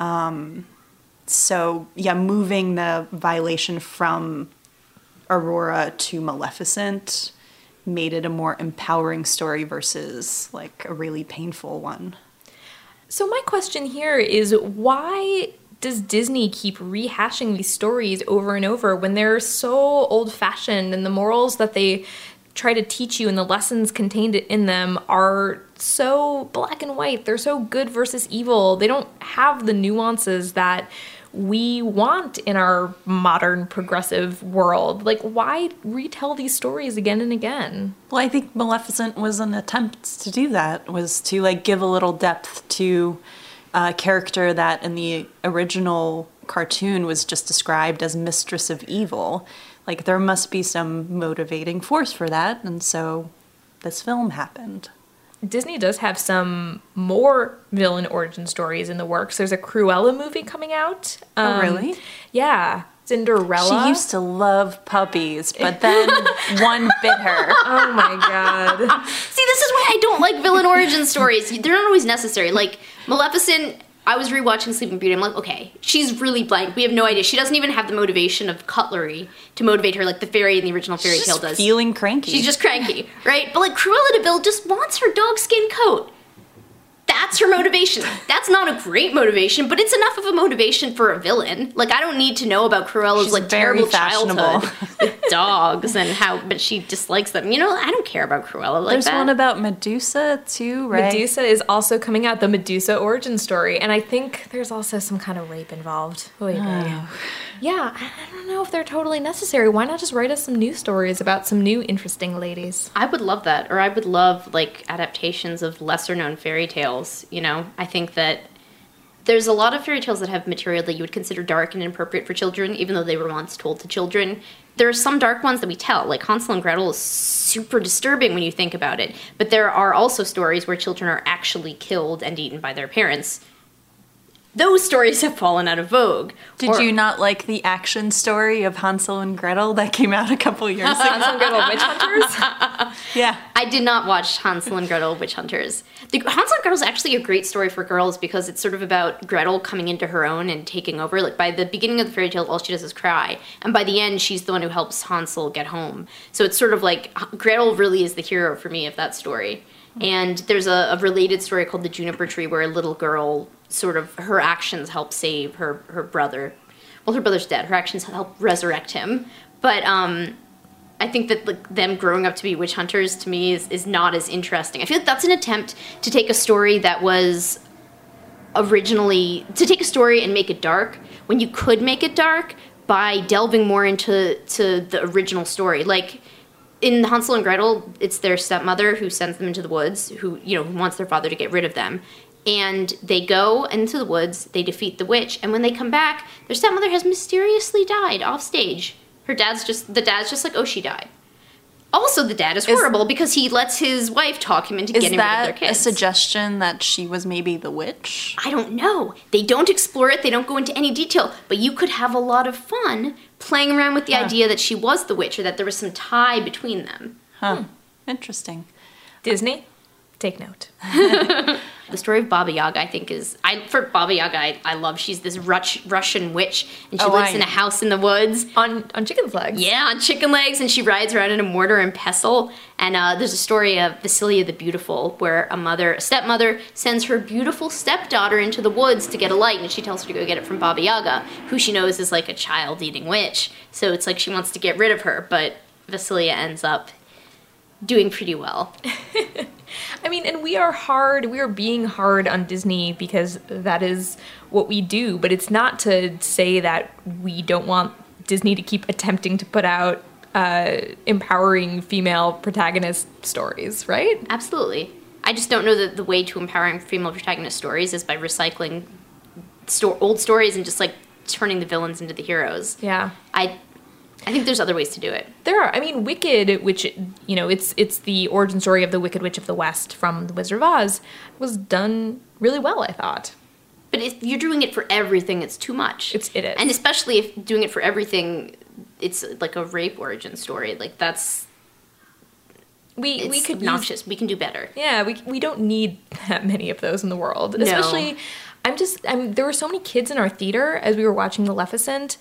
Um, so yeah, moving the violation from Aurora to Maleficent made it a more empowering story versus like a really painful one. So my question here is why does Disney keep rehashing these stories over and over when they're so old fashioned and the morals that they try to teach you and the lessons contained in them are so black and white? They're so good versus evil. They don't have the nuances that we want in our modern progressive world. Like, why retell these stories again and again? Well, I think Maleficent was an attempt to do that, was to like give a little depth to a character that in the original cartoon was just described as mistress of evil. Like, there must be some motivating force for that, and so this film happened. Disney does have some more villain origin stories in the works. There's a Cruella movie coming out. Oh, um, really? Yeah. Cinderella. She used to love puppies, but then one bit her. Oh my god. See, this is why I don't like villain origin stories. They're not always necessary. Like Maleficent, I was rewatching Sleeping Beauty. I'm like, okay, she's really blank. We have no idea. She doesn't even have the motivation of cutlery to motivate her like the fairy in the original fairy She's tale just does. feeling cranky. She's just cranky, right? But like Cruella de Vil just wants her dog skin coat. That's her motivation. That's not a great motivation, but it's enough of a motivation for a villain. Like I don't need to know about Cruella's She's like terrible childhood with dogs and how, but she dislikes them. You know, I don't care about Cruella like There's that. one about Medusa too, right? Medusa is also coming out, the Medusa origin story, and I think there's also some kind of rape involved. Oh, Oy vey. Yeah, I don't know if they're totally necessary. Why not just write us some new stories about some new interesting ladies? I would love that, or I would love like adaptations of lesser known fairy tales. You know, I think that there's a lot of fairy tales that have material that you would consider dark and inappropriate for children, even though they were once told to children. There are some dark ones that we tell, like Hansel and Gretel is super disturbing when you think about it. But there are also stories where children are actually killed and eaten by their parents. Those stories have fallen out of vogue. Did Or- you not like the action story of Hansel and Gretel that came out a couple years ago? Hansel and Gretel Witch Hunters? yeah. I did not watch Hansel and Gretel Witch Hunters. The, Hansel and Gretel is actually a great story for girls because it's sort of about Gretel coming into her own and taking over. Like by the beginning of the fairy tale, all she does is cry, and by the end, she's the one who helps Hansel get home. So it's sort of like Gretel really is the hero for me of that story. And there's a, a related story called the Juniper Tree where a little girl sort of her actions help save her her brother. Well, her brother's dead. Her actions help resurrect him. But um, I think that like them growing up to be witch hunters to me is, is not as interesting. I feel like that's an attempt to take a story that was originally to take a story and make it dark when you could make it dark by delving more into to the original story. Like in Hansel and Gretel, it's their stepmother who sends them into the woods, who you know who wants their father to get rid of them. And they go into the woods, they defeat the witch, and when they come back, their stepmother has mysteriously died off stage. Her dad's just the dad's just like, oh, she died. Also, the dad is horrible because he lets his wife talk him into getting rid of their that kids. a suggestion that she was maybe the witch? I don't know. They don't explore it, they don't go into any detail, but you could have a lot of fun playing around with the idea that she was the witch or that there was some tie between them. Huh. Interesting. Disney, take note. The story of Baba Yaga, I think, is I for Baba Yaga, I, I love. She's this Rus- Russian witch, and she Oh, lives I in a house in the woods. On on chicken's legs. Yeah, on chicken legs, and she rides around in a mortar and pestle. And uh, there's a story of Vasilia the Beautiful, where a mother, a stepmother, sends her beautiful stepdaughter into the woods to get a light, and she tells her to go get it from Baba Yaga, who she knows is like a child-eating witch. So it's like she wants to get rid of her, but Vasilia ends up doing pretty well. I mean, and we are hard, we are being hard on Disney because that is what we do, but it's not to say that we don't want Disney to keep attempting to put out uh, empowering female protagonist stories, right? Absolutely. I just don't know that the way to empowering female protagonist stories is by recycling sto- old stories and just like turning the villains into the heroes. Yeah. I I think there's other ways to do it. There are. I mean, Wicked, which you know, it's it's the origin story of the Wicked Witch of the West from The Wizard of Oz, was done really well. I thought. But if you're doing it for everything, it's too much. It's it is, and especially if doing it for everything, it's like a rape origin story. Like that's we it's we could obnoxious. Use, we can do better. Yeah, we we don't need that many of those in the world. No. Especially, I'm just I'm there were so many kids in our theater as we were watching Maleficent,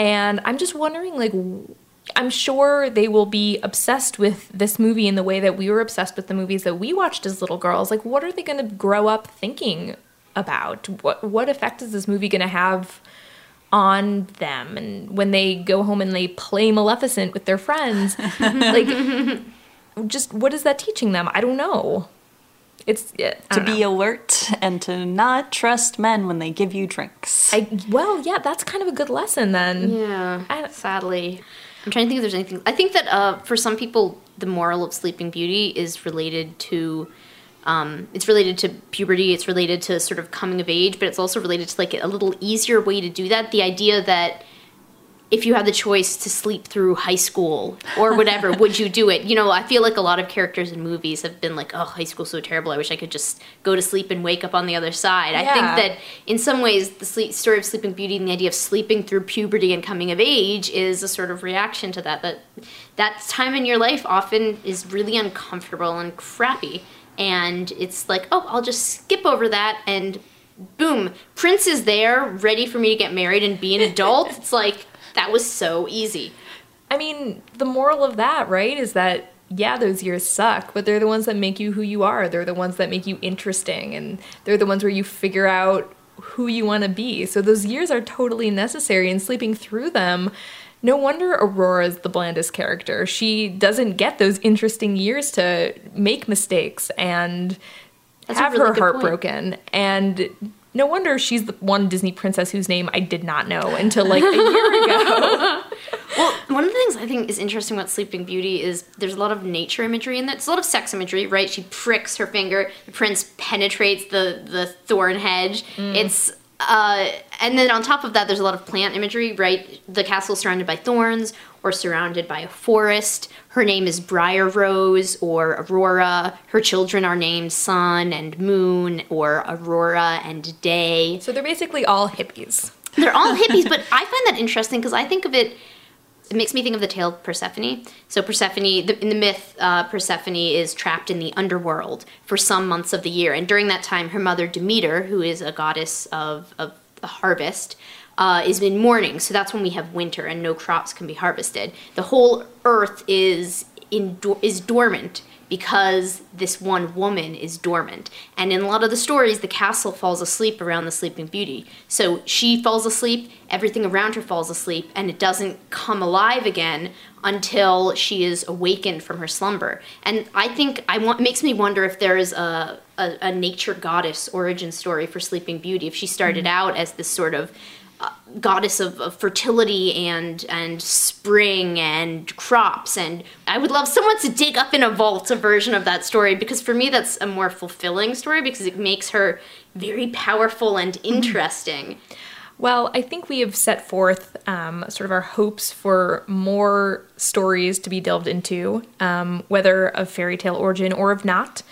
and I'm just wondering like. I'm sure they will be obsessed with this movie in the way that we were obsessed with the movies that we watched as little girls. Like, what are they going to grow up thinking about? What what effect is this movie going to have on them? And when they go home and they play Maleficent with their friends, like, just what is that teaching them? I don't know. It's yeah, to don't be know. alert and to not trust men when they give you drinks. I well, yeah, that's kind of a good lesson then. Yeah. I- sadly, I'm trying to think if there's anything. I think that uh, for some people, the moral of Sleeping Beauty is related to. Um, it's related to puberty. It's related to sort of coming of age, but it's also related to like a little easier way to do that. The idea that if you had the choice to sleep through high school or whatever, would you do it? You know, I feel like a lot of characters in movies have been like, "Oh, high school's so terrible. I wish I could just go to sleep and wake up on the other side." I think that in some ways, the sleep, story of Sleeping Beauty and the idea of sleeping through puberty and coming of age is a sort of reaction to that. That that time in your life often is really uncomfortable and crappy, and it's like, "Oh, I'll just skip over that and." Boom! Prince is there, ready for me to get married and be an adult. it's like that was so easy. I mean, the moral of that, right, is that yeah, those years suck, but they're the ones that make you who you are. They're the ones that make you interesting, and they're the ones where you figure out who you want to be. So those years are totally necessary, and sleeping through them. No wonder Aurora's the blandest character. She doesn't get those interesting years to make mistakes and That's have really her heart point. broken. And no wonder she's the one Disney princess whose name I did not know until like a year ago. Well, one of the things I think is interesting about Sleeping Beauty is there's a lot of nature imagery in that. It's a lot of sex imagery, right? She pricks her finger, the prince penetrates the the thorn hedge. Mm. It's uh, and then on top of that, there's a lot of plant imagery, right? The castle surrounded by thorns or surrounded by a forest. Her name is Briar Rose or Aurora. Her children are named Sun and Moon or Aurora and Day. so they're basically all hippies. They're all hippies, but I find that interesting because I think of it. It makes me think of the tale of Persephone. So Persephone, the, in the myth, uh, Persephone is trapped in the underworld for some months of the year, and during that time, her mother Demeter, who is a goddess of of the harvest, uh, is in mourning. So that's when we have winter and no crops can be harvested. The whole earth is in is dormant because this one woman is dormant. And in a lot of the stories, the castle falls asleep around the Sleeping Beauty. So she falls asleep, everything around her falls asleep, and it doesn't come alive again until she is awakened from her slumber. And I think I want makes me wonder if there is a a, a nature goddess origin story for Sleeping Beauty. If she started mm-hmm. out as this sort of goddess of, of fertility and and spring and crops and I would love someone to dig up in a vault a version of that story because for me that's a more fulfilling story because it makes her very powerful and interesting. Well, I think we have set forth um, sort of our hopes for more stories to be delved into, um, whether of fairy tale origin or of not.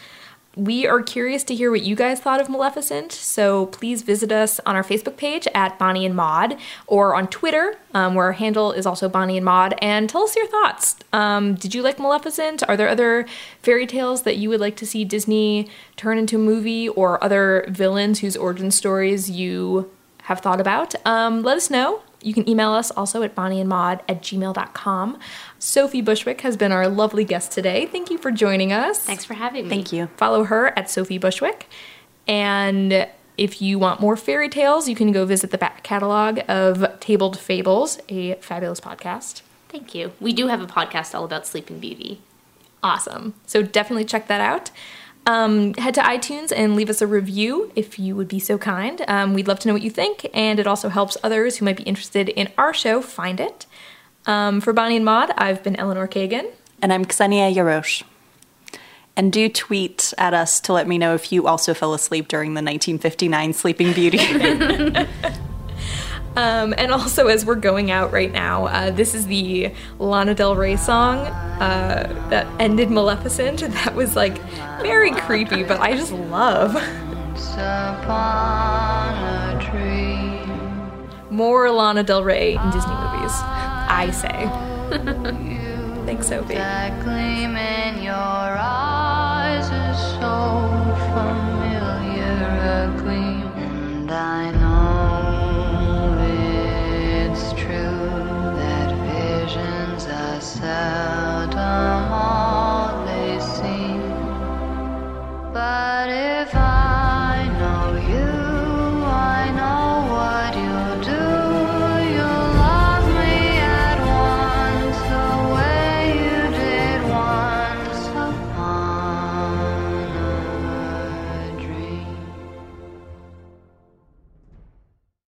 We are curious to hear what you guys thought of Maleficent, so please visit us on our Facebook page at Bonnie and Maud or on Twitter, um, where our handle is also Bonnie and Maud, and tell us your thoughts. Um, did you like Maleficent? Are there other fairy tales that you would like to see Disney turn into a movie or other villains whose origin stories you have thought about, um, let us know. You can email us also at bonnieandmaud at gmail.com. Sophie Bushwick has been our lovely guest today. Thank you for joining us. Thanks for having me. Thank you. Follow her at Sophie Bushwick. And if you want more fairy tales, you can go visit the back catalog of Tabled Fables, a fabulous podcast. Thank you. We do have a podcast all about Sleeping Beauty. Awesome. So definitely check that out. Um, head to iTunes and leave us a review if you would be so kind. Um, we'd love to know what you think, and it also helps others who might be interested in our show find it. Um, for Bonnie and Maud, I've been Eleanor Kagan. And I'm Ksenia Yarosh. And do tweet at us to let me know if you also fell asleep during the 1959 Sleeping Beauty. Um, and also, as we're going out right now, uh, this is the Lana Del Rey song uh, that ended Maleficent. That was like very creepy, but I just love. More Lana Del Rey in Disney movies, I say. Thanks, Sophie.